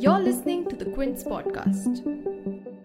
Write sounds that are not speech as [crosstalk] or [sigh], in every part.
You're listening to the Quince podcast.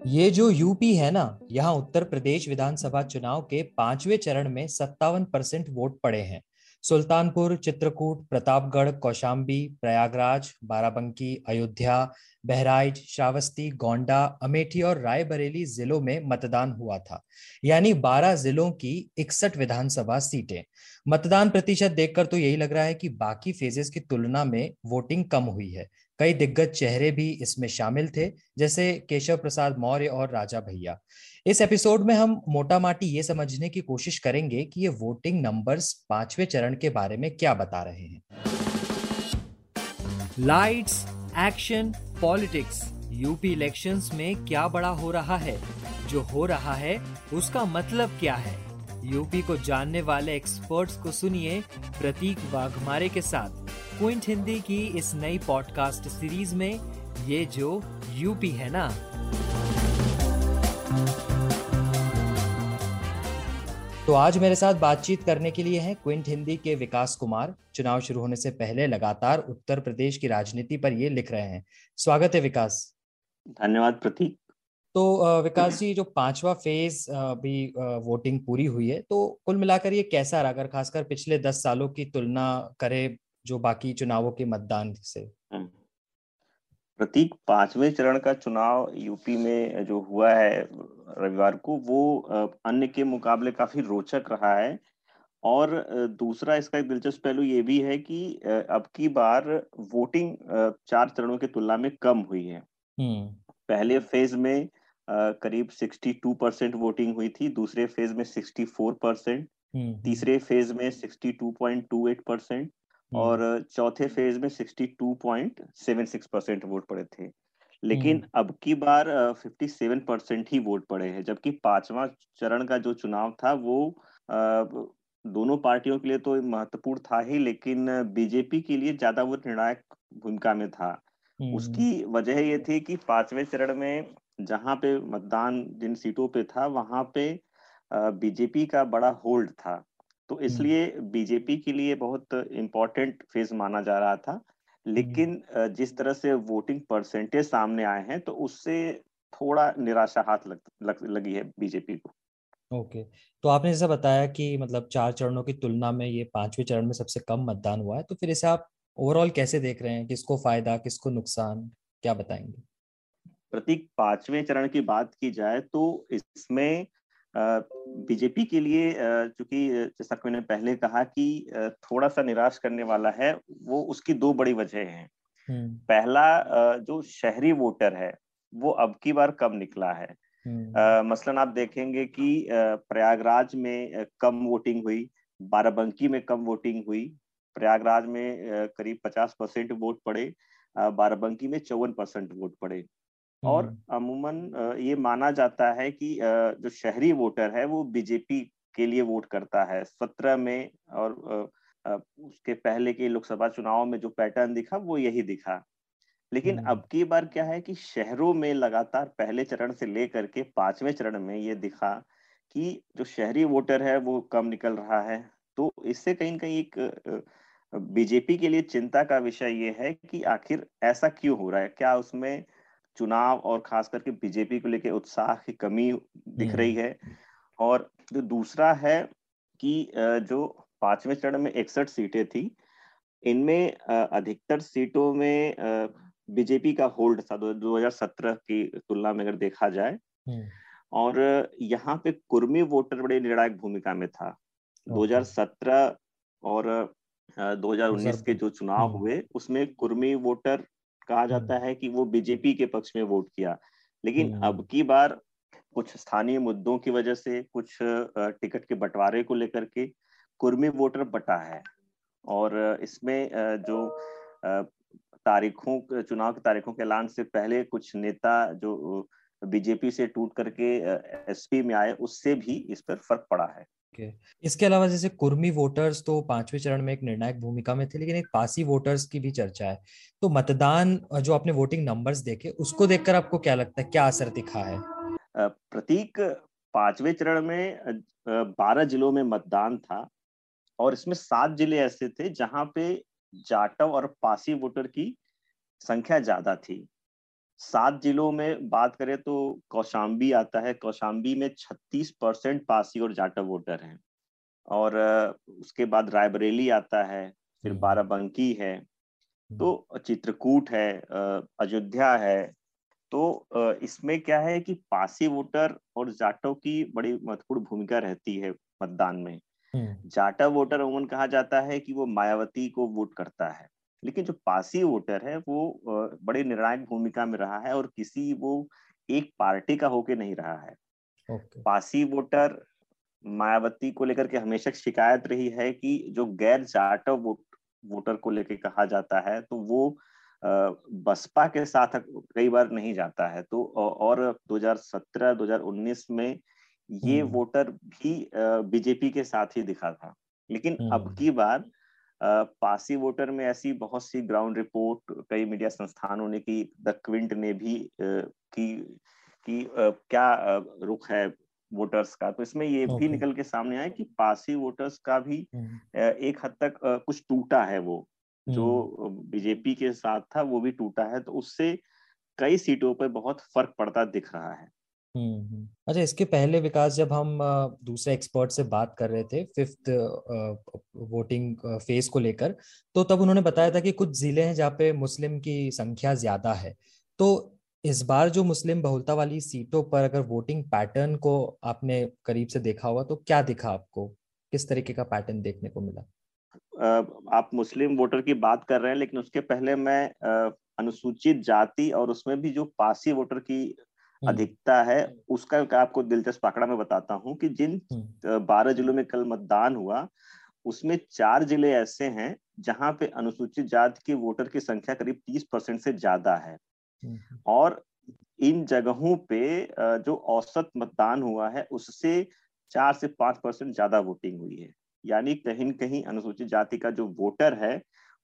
ये जो UP है ना, यहाँ उत्तर प्रदेश विधानसभा चुनाव के पाँचवें चरण में सत्तावन परसेंट वोट पड़े हैं सुल्तानपुर, चित्रकूट, प्रतापगढ़, कौशाम्बी, प्रयागराज, बाराबंकी, अयोध्या, बहराइच, श्रावस्ती, गोंडा, अमेठी और रायबरेली जिलों में मतदान हुआ था। यानी 12 जिलों की इकसठ विधानसभा सीटें। मतदान प्रतिशत देखकर तो यही लग रहा है कि बाकी फेजेस की तुलना में वोटिंग कम हुई है। कई दिग्गज चेहरे भी इसमें शामिल थे, जैसे केशव प्रसाद मौर्य और राजा भैया। इस एपिसोड में हम मोटा माटी ये समझने की कोशिश करेंगे कि ये वोटिंग नंबर्स पाँचवें चरण के बारे में क्या बता रहे हैं। Lights action politics UP elections में क्या बड़ा हो रहा है? जो हो रहा है, उसका मतलब क्या है? यूपी को जानने वाले एक्सपर्ट्स को सुनिए प्रतीक वाघमारे के साथ। क्विंट हिंदी की इस नई पॉडकास्ट सीरीज़ में ये जो यूपी है ना। तो आज मेरे साथ बातचीत करने के लिए हैं क्विंट हिंदी के विकास कुमार। चुनाव शुरू होने से पहले लगातार उत्तर प्रदेश की राजनीति पर ये लिख रहे हैं। स्वागत है विकास। धन्यवाद प्रतीक। तो विकास जी जो पांचवा फ़ेज़ अभी वोटिंग पूरी हुई है तो कुल मिलाकर ये कैसा रहा? अगर खासकर पिछले दस सालों की तुलना करे जो बाकी चुनावों के मतदान से हम्म। प्रतीक पाँचवें चरण का चुनाव यूपी में जो हुआ है रविवार को वो अन्य के मुकाबले काफ़ी रोचक रहा है और दूसरा इसका एक दिलचस्प पहलू ये भी है कि अब की बार वोटिंग चार चरणों की तुलना में कम हुई है हम्म। पहले फ़ेज़ में करीब 62 परसेंट वोटिंग हुई थी दूसरे फ़ेज़ में 64 परसेंट हम्म। तीसरे फ़ेज़ में 62.28 परसेंट और हम्म। चौथे फ़ेज़ में 62.76 परसेंट वोट पड़े थे लेकिन हम्म। अब की बार 57 परसेंट ही वोट पड़े हैं जबकि पांचवा चरण का जो चुनाव था वो दोनों पार्टियों के लिए तो महत्वपूर्ण था ही लेकिन बीजेपी के लिए ज़्यादा वो निर्णायक भूमिका में था हम्म। उसकी वजह ये थी कि पाँचवें चरण में जहाँ पे मतदान जिन सीटों पे था वहाँ पे बीजेपी का बड़ा होल्ड था तो। इसलिए बीजेपी के लिए बहुत इम्पोर्टेंट फ़ेज़ माना जा रहा था लेकिन। जिस तरह से वोटिंग परसेंटेज सामने आए हैं तो उससे थोड़ा निराशा हाथ लग, लग, लगी है बीजेपी को ओके okay. तो आपने जैसा बताया कि मतलब चार चरणों की तुलना में ये पाँचवें चरण में सबसे कम मतदान हुआ है तो फिर इसे आप ओवरऑल कैसे देख रहे हैं किसको फ़ायदा किसको नुकसान क्या बताएँगे प्रतीक पाँचवें चरण की बात की जाए तो इसमें बीजेपी के लिए चूँकि जैसा मैंने पहले कहा कि थोड़ा सा निराश करने वाला है वो उसकी दो बड़ी वजह हैं हम्म। पहला जो शहरी वोटर है वो अब की बार कम निकला है हम्म। मसलन आप देखेंगे कि प्रयागराज में कम वोटिंग हुई बाराबंकी में कम वोटिंग हुई प्रयागराज में करीब पचास परसेंट वोट पड़े बाराबंकी में चौवन परसेंट वोट पड़े और हम्म। अमूमन ये माना जाता है कि जो शहरी वोटर है वो बीजेपी के लिए वोट करता है सत्रह में और उसके पहले के लोकसभा चुनाव में जो पैटर्न दिखा वो यही दिखा लेकिन हम्म। अब की बार क्या है कि शहरों में लगातार पहले चरण से लेकर के पाँचवें चरण में ये दिखा कि जो शहरी वोटर है वो कम निकल रहा है तो इससे कहीं ना कहीं एक बीजेपी के लिए चिंता का विषय ये है कि आखिर ऐसा क्यों हो रहा है क्या उसमें चुनाव और खास करके बीजेपी को लेकर उत्साह की कमी दिख रही हम्म। है और जो दूसरा है कि जो पाँचवें चरण में इकसठ सीटें थी इनमें अधिकतर सीटों में बीजेपी का होल्ड था 2017 की तुलना में अगर देखा जाए हम्म। और यहाँ पे कुर्मी वोटर बड़े निर्णायक भूमिका में था 2017 और 2019 के जो चुनाव हम्म। हुए उसमें कुर्मी वोटर कहा जाता हम्म। है कि वो बीजेपी के पक्ष में वोट किया लेकिन हम्म। अब की बार कुछ स्थानीय मुद्दों की वजह से कुछ टिकट के बंटवारे को लेकर के कुर्मी वोटर बटा है और इसमें जो तारीखों चुनाव की तारीखों के ऐलान से पहले कुछ नेता जो बीजेपी से टूट करके एसपी में आए उससे भी इस पर फ़र्क पड़ा है Okay. इसके अलावा जैसे कुर्मी वोटर्स तो पाँचवें चरण में एक निर्णायक भूमिका में थे, लेकिन एक पासी वोटर्स की भी चर्चा है। तो मतदान जो आपने वोटिंग नंबर्स देखे, उसको देखकर आपको क्या लगता है, क्या असर दिखा है? प्रतीक, पाँचवें चरण में बारह जिलों में मतदान था और इसमें सात ज़िले ऐसे थे जहाँ पे जाटव और पासी वोटर की संख्या ज़्यादा थी। सात जिलों में बात करें तो कौशाम्बी आता है कौशाम्बी में 36 परसेंट पासी और जाटव वोटर हैं और उसके बाद रायबरेली आता है फिर हम्म। बाराबंकी है हम्म। तो चित्रकूट है अयोध्या है तो इसमें क्या है कि पासी वोटर और जाटव की बड़ी महत्वपूर्ण भूमिका रहती है मतदान में हम्म। जाटव वोटर उमन कहा जाता है कि वो मायावती को वोट करता है लेकिन जो पासी वोटर है वो बड़े निर्णायक भूमिका में रहा है और किसी वो एक पार्टी का होके नहीं रहा है okay. पासी वोटर मायावती को लेकर के हमेशा शिकायत रही है कि जो गैर जाटव वोट, वोटर को लेकर कहा जाता है तो वो बसपा के साथ कई बार नहीं जाता है तो और 2017 2019 में ये हम्म। वोटर भी बीजेपी के साथ ही दिखा था लेकिन अब हम्म। की बार पासी वोटर में ऐसी बहुत सी ग्राउंड रिपोर्ट कई मीडिया संस्थानों ने की द क्विंट ने भी की कि क्या रुख है वोटर्स का? तो इसमें ये भी निकल के सामने आया कि पासी वोटर्स का भी हम्म। एक हद तक कुछ टूटा है वो जो बीजेपी के साथ था वो भी टूटा है तो उससे कई सीटों पर बहुत फ़र्क पड़ता दिख रहा है। अच्छा इसके पहले विकास जब हम दूसरे एक्सपर्ट से बात कर रहे थे फिफ्थ वोटिंग फ़ेज़ को लेकर तो तब उन्होंने बताया था कि कुछ ज़िले हैं जहाँ पे मुस्लिम की संख्या ज़्यादा है। तो इस बार जो मुस्लिम बहुलता वाली सीटों पर अगर वोटिंग पैटर्न को आपने करीब से देखा होगा तो क्या दिखा आपको? किस तरीके का पैटर्न देखने को मिला? आप मुस्लिम वोटर की बात कर रहे हैं लेकिन उसके पहले मैं अनुसूचित जाति और उसमें भी जो पासी वोटर की हम्म। अधिकता है उसका आपको दिलचस्प आंकड़ा मैं बताता हूँ कि जिन हम्म। बारह जिलों में कल मतदान हुआ उसमें चार ज़िले ऐसे हैं जहाँ पे अनुसूचित जाति के वोटर की संख्या करीब तीस परसेंट से ज़्यादा है हम्म। और इन जगहों पे जो औसत मतदान हुआ है उससे चार से पाँच परसेंट ज़्यादा वोटिंग हुई है यानी कहीं कहीं अनुसूचित जाति का जो वोटर है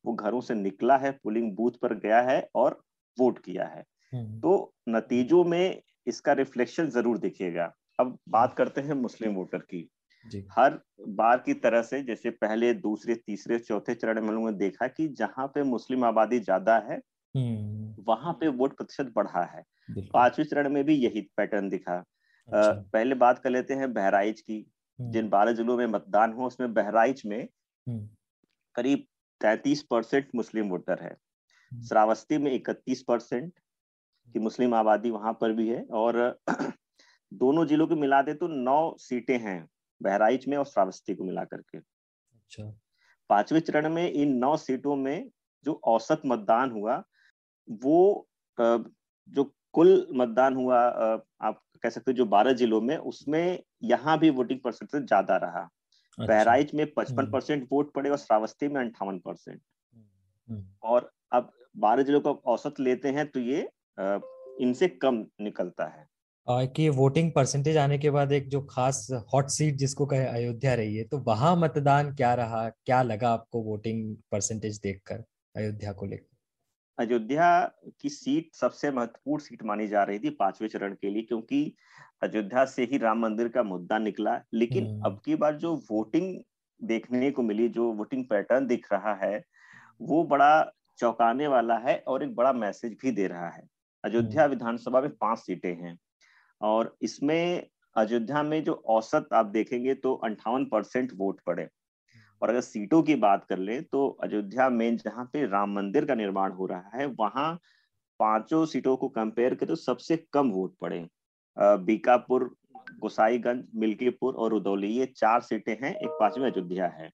वो घरों से निकला है पोलिंग बूथ पर गया है और वोट किया है हम्म। तो नतीजों में इसका रिफ्लेक्शन ज़रूर देखिएगा अब बात करते हैं मुस्लिम वोटर की जी। हर बार की तरह से जैसे पहले दूसरे तीसरे चौथे चरण में लोगों ने देखा कि जहाँ पे मुस्लिम आबादी ज़्यादा है हम्म। वहाँ पे वोट प्रतिशत बढ़ा है पाँचवें चरण में भी यही पैटर्न दिखा अच्छा। पहले बात कर लेते हैं बहराइच की हम्म। जिन बारह जिलों में मतदान हो उसमें बहराइच में हम्म। करीब तैतीस परसेंट मुस्लिम वोटर है। श्रावस्ती में इकतीस परसेंट की मुस्लिम आबादी वहाँ पर भी है और [clears throat] दोनों जिलों को मिला दे तो नौ सीटें हैं बहराइच में और श्रावस्ती को मिला करके अच्छा पाँचवें चरण में इन नौ सीटों में जो औसत मतदान हुआ वो जो कुल मतदान हुआ आप कह सकते जो बारह जिलों में उसमें यहाँ भी वोटिंग परसेंटेज ज़्यादा रहा अच्छा। बहराइच में पचपन हम्म। परसेंट वोट पड़े और श्रावस्ती में अंठावन परसेंट हम्म। और अब बारह जिलों का औसत लेते हैं तो ये इनसे कम निकलता है। कि वोटिंग परसेंटेज आने के बाद एक जो खास हॉट सीट जिसको कहे अयोध्या रही है तो वहाँ मतदान क्या रहा क्या लगा आपको वोटिंग परसेंटेज देखकर अयोध्या को लेकर? अयोध्या की सीट सबसे महत्वपूर्ण सीट मानी जा रही थी पाँचवें चरण के लिए क्योंकि अयोध्या से ही राम मंदिर का मुद्दा निकला। लेकिन हम्म। अब की बार जो वोटिंग देखने को मिली जो वोटिंग पैटर्न दिख रहा है वो बड़ा चौंकाने वाला है और एक बड़ा मैसेज भी दे रहा है। अयोध्या हम्म। विधानसभा में पाँच सीटें हैं। और इसमें अयोध्या में जो औसत आप देखेंगे तो अंठावन परसेंट वोट पड़े। और अगर सीटों की बात कर ले तो अयोध्या में जहाँ पे राम मंदिर का निर्माण हो रहा है वहाँ पाँचों सीटों को कंपेयर करें तो सबसे कम वोट पड़े। बीकापुर गोसाईगंज मिल्कीपुर और उदौली ये चार सीटें हैं एक पांचवी अयोध्या है।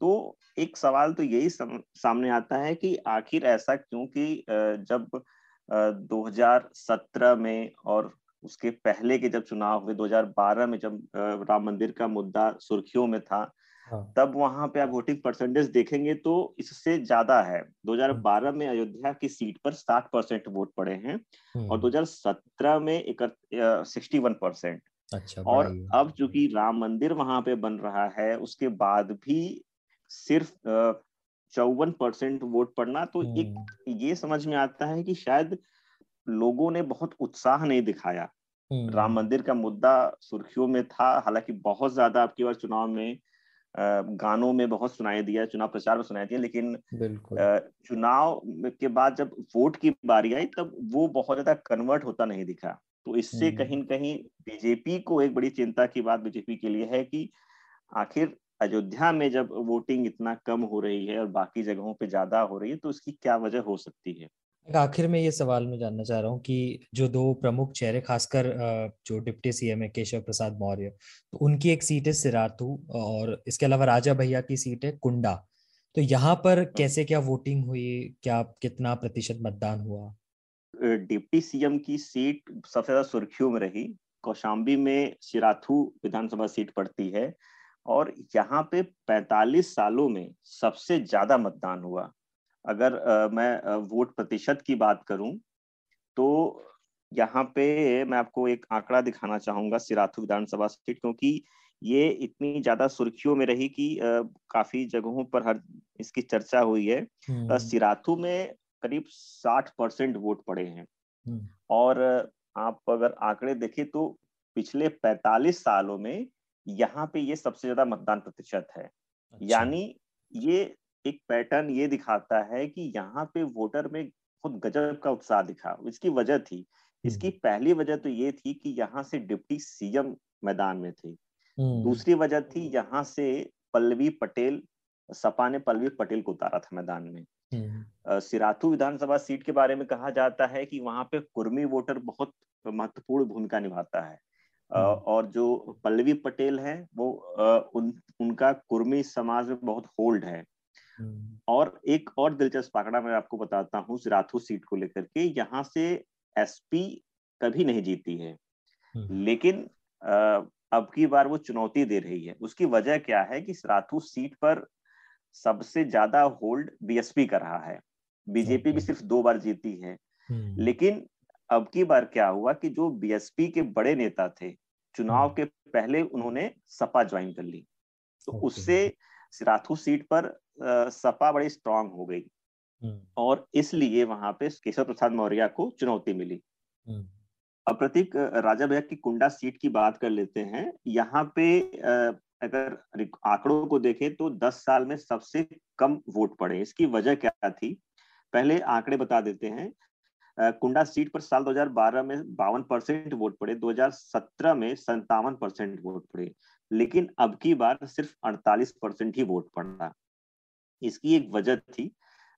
तो एक सवाल तो यही सामने आता है कि आखिर ऐसा क्यों कि जब 2017 में और उसके पहले के जब चुनाव हुए 2012 में जब राम मंदिर का मुद्दा सुर्खियों में था हाँ। तब वहाँ पे आप वोटिंग परसेंटेज देखेंगे तो इससे ज़्यादा है 2012 में अयोध्या की सीट पर 60 परसेंट वोट पड़े हैं और 2017 हम्म। में सिक्सटी वन परसेंट अच्छा और अब चूँकि राम मंदिर वहाँ पे बन रहा है उसके बाद भी सिर्फ़ चौवन परसेंट वोट पड़ना तो एक हम्म। ये समझ में आता है कि शायद लोगों ने बहुत उत्साह नहीं दिखाया राम हम्म। मंदिर का मुद्दा सुर्खियों में था हालाँकि बहुत ज़्यादा आपकी बार चुनाव में गानों में बहुत सुनाई दिया चुनाव प्रचार में सुनाई दिया लेकिन चुनाव के बाद जब वोट की बारी आई तब वो बहुत ज़्यादा कन्वर्ट होता नहीं दिखा तो इससे हम्म। कहीं कहीं बीजेपी को एक बड़ी चिंता की बात बीजेपी के लिए है कि आखिर अयोध्या में जब वोटिंग इतना कम हो रही है और बाकी जगहों पे ज़्यादा हो रही है तो उसकी क्या वजह हो सकती है? आखिर में ये सवाल मैं जानना चाह रहा हूँ कि जो दो प्रमुख चेहरे खासकर जो डिप्टी सीएम है केशव प्रसाद मौर्य तो उनकी एक सीट है सिराथू और इसके अलावा राजा भैया की सीट है कुंडा। तो यहाँ पर। कैसे क्या वोटिंग हुई? क्या कितना प्रतिशत मतदान हुआ? डिप्टी सीएम की सीट सबसे ज़्यादा सुर्खियों में रही। कौशाम्बी में सिराथू विधानसभा सीट पड़ती है। और यहाँ पे 45 सालों में सबसे ज़्यादा मतदान हुआ अगर आ, मैं वोट प्रतिशत की बात करूँ तो यहाँ पे मैं आपको एक आंकड़ा दिखाना चाहूँगा सिराथू विधानसभा सीट क्योंकि ये इतनी ज़्यादा सुर्खियों में रही कि आ, काफ़ी जगहों पर हर इसकी चर्चा हुई है हम्म। सिराथू में करीब साठ परसेंट वोट पड़े हैं हम्म। और आप अगर आंकड़े देखें तो पिछले 45 सालों में यहाँ पे ये सबसे ज़्यादा मतदान प्रतिशत है अच्छा। यानी ये एक पैटर्न ये दिखाता है कि यहाँ पे वोटर में खुद गजब का उत्साह दिखा इसकी वजह थी इसकी हम्म। पहली वजह तो ये थी कि यहाँ से डिप्टी सीएम मैदान में थे हम्म। दूसरी वजह थी यहाँ से पल्लवी पटेल सपा ने पल्लवी पटेल को उतारा था मैदान में हम्म। सिराथू विधानसभा सीट के बारे में कहा जाता है कि वहाँ पे कुर्मी वोटर बहुत महत्वपूर्ण भूमिका निभाता है और जो पल्लवी पटेल है वो उन उनका कुर्मी समाज में बहुत होल्ड है। हम्म। और एक और दिलचस्प आंकड़ा मैं आपको बताता हूँ राथू सीट को लेकर के यहाँ से एसपी कभी नहीं जीती है। हम्म। लेकिन अब की बार वो चुनौती दे रही है। उसकी वजह क्या है कि राथू सीट पर सबसे ज़्यादा होल्ड बीएसपी कर रहा है। बीजेपी भी सिर्फ़ दो बार जीती है। हम्म। लेकिन अब की बार क्या हुआ कि जो बीएसपी के बड़े नेता थे चुनाव के पहले उन्होंने सपा ज्वाइन कर ली। तो उससे सिराथू सीट पर आ, सपा बड़ी स्ट्रांग हो गई। हम्म। और इसलिए वहाँ पे केशव प्रसाद मौर्य को चुनौती मिली। हम्म। अब प्रतीक राजा भैया की कुंडा सीट की बात कर लेते हैं। यहाँ पे अगर आंकड़ों को देखें तो 10 साल में सबसे कम वोट पड़े। इसकी वजह क्या थी? पहले आंकड़े बता देते हैं। कुंडा सीट पर साल 2012 में बावन परसेंट वोट पड़े 2017 में संतावन परसेंट वोट पड़े, लेकिन अब की बार सिर्फ़ 48 परसेंट ही वोट पड़ा। इसकी एक वजह थी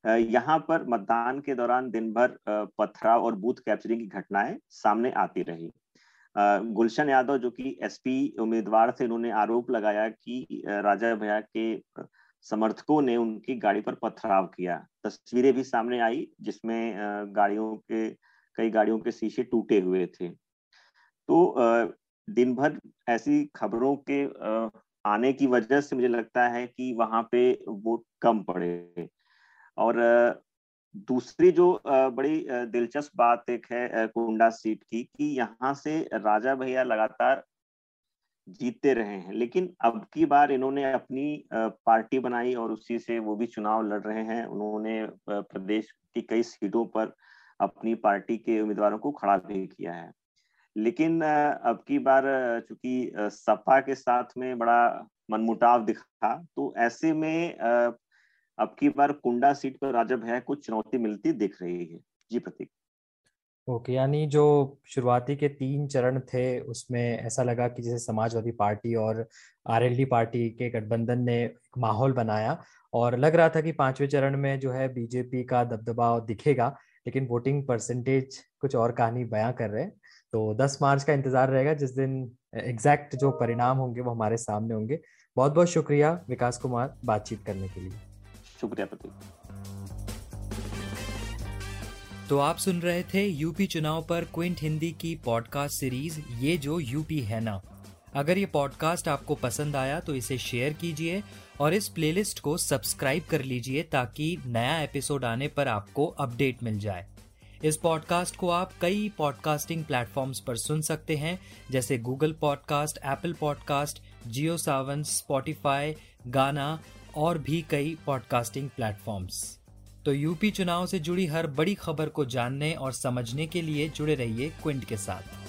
यहाँ पर मतदान के दौरान दिन भर पथराव और बूथ कैप्चरिंग की घटनाएँ सामने आती रही। गुलशन यादव जो कि एसपी उम्मीदवार थे, उन्होंने आरोप लगाया कि राजा भैया के समर्थकों ने उनकी गाड़ी पर पथराव किया। तस्वीरें भी सामने आई, जिसमें गाड़ियों के, कई गाड़ियों के शीशे टूटे हुए थे। तो दिन भर ऐसी खबरों के आने की वजह से मुझे लगता है कि वहाँ पे वोट कम पड़े। और दूसरी जो बड़ी दिलचस्प बात एक है कुंडा सीट की, कि यहाँ से राजा भैया लगातार जीतते रहे हैं। लेकिन अब की बार इन्होंने अपनी पार्टी बनाई और उसी से वो भी चुनाव लड़ रहे हैं। उन्होंने प्रदेश की कई सीटों पर अपनी पार्टी के उम्मीदवारों को खड़ा भी किया है। लेकिन अब की बार चूँकि सपा के साथ में बड़ा मनमुटाव दिखा तो ऐसे में अब की बार कुंडा सीट पर राजा भैया को चुनौती मिलती दिख रही है। जी प्रतीक। ओके, यानी जो शुरुआती के तीन चरण थे, उसमें ऐसा लगा कि जैसे समाजवादी पार्टी और आरएलडी पार्टी के गठबंधन ने एक माहौल बनाया और लग रहा था कि पाँचवें चरण में जो है बीजेपी का दबदबा दिखेगा, लेकिन वोटिंग परसेंटेज कुछ और कहानी बयां कर रहे हैं। तो 10 मार्च का इंतज़ार रहेगा, जिस दिन एग्जैक्ट जो परिणाम होंगे वो हमारे सामने होंगे। बहुत बहुत शुक्रिया विकास कुमार बातचीत करने के लिए। शुक्रिया पति तो आप सुन रहे थे यूपी चुनाव पर क्विंट हिंदी की पॉडकास्ट सीरीज़ ये जो यूपी है ना। अगर ये पॉडकास्ट आपको पसंद आया तो इसे शेयर कीजिए और इस प्लेलिस्ट को सब्सक्राइब कर लीजिए ताकि नया एपिसोड आने पर आपको अपडेट मिल जाए। इस पॉडकास्ट को आप कई पॉडकास्टिंग प्लेटफॉर्म्स पर सुन सकते हैं, जैसे Google podcast Apple podcast Jio Saavn Spotify Gaana और भी कई पॉडकास्टिंग प्लेटफॉर्म्स तो यूपी चुनाव से जुड़ी हर बड़ी खबर को जानने और समझने के लिए जुड़े रहिए क्विंट के साथ।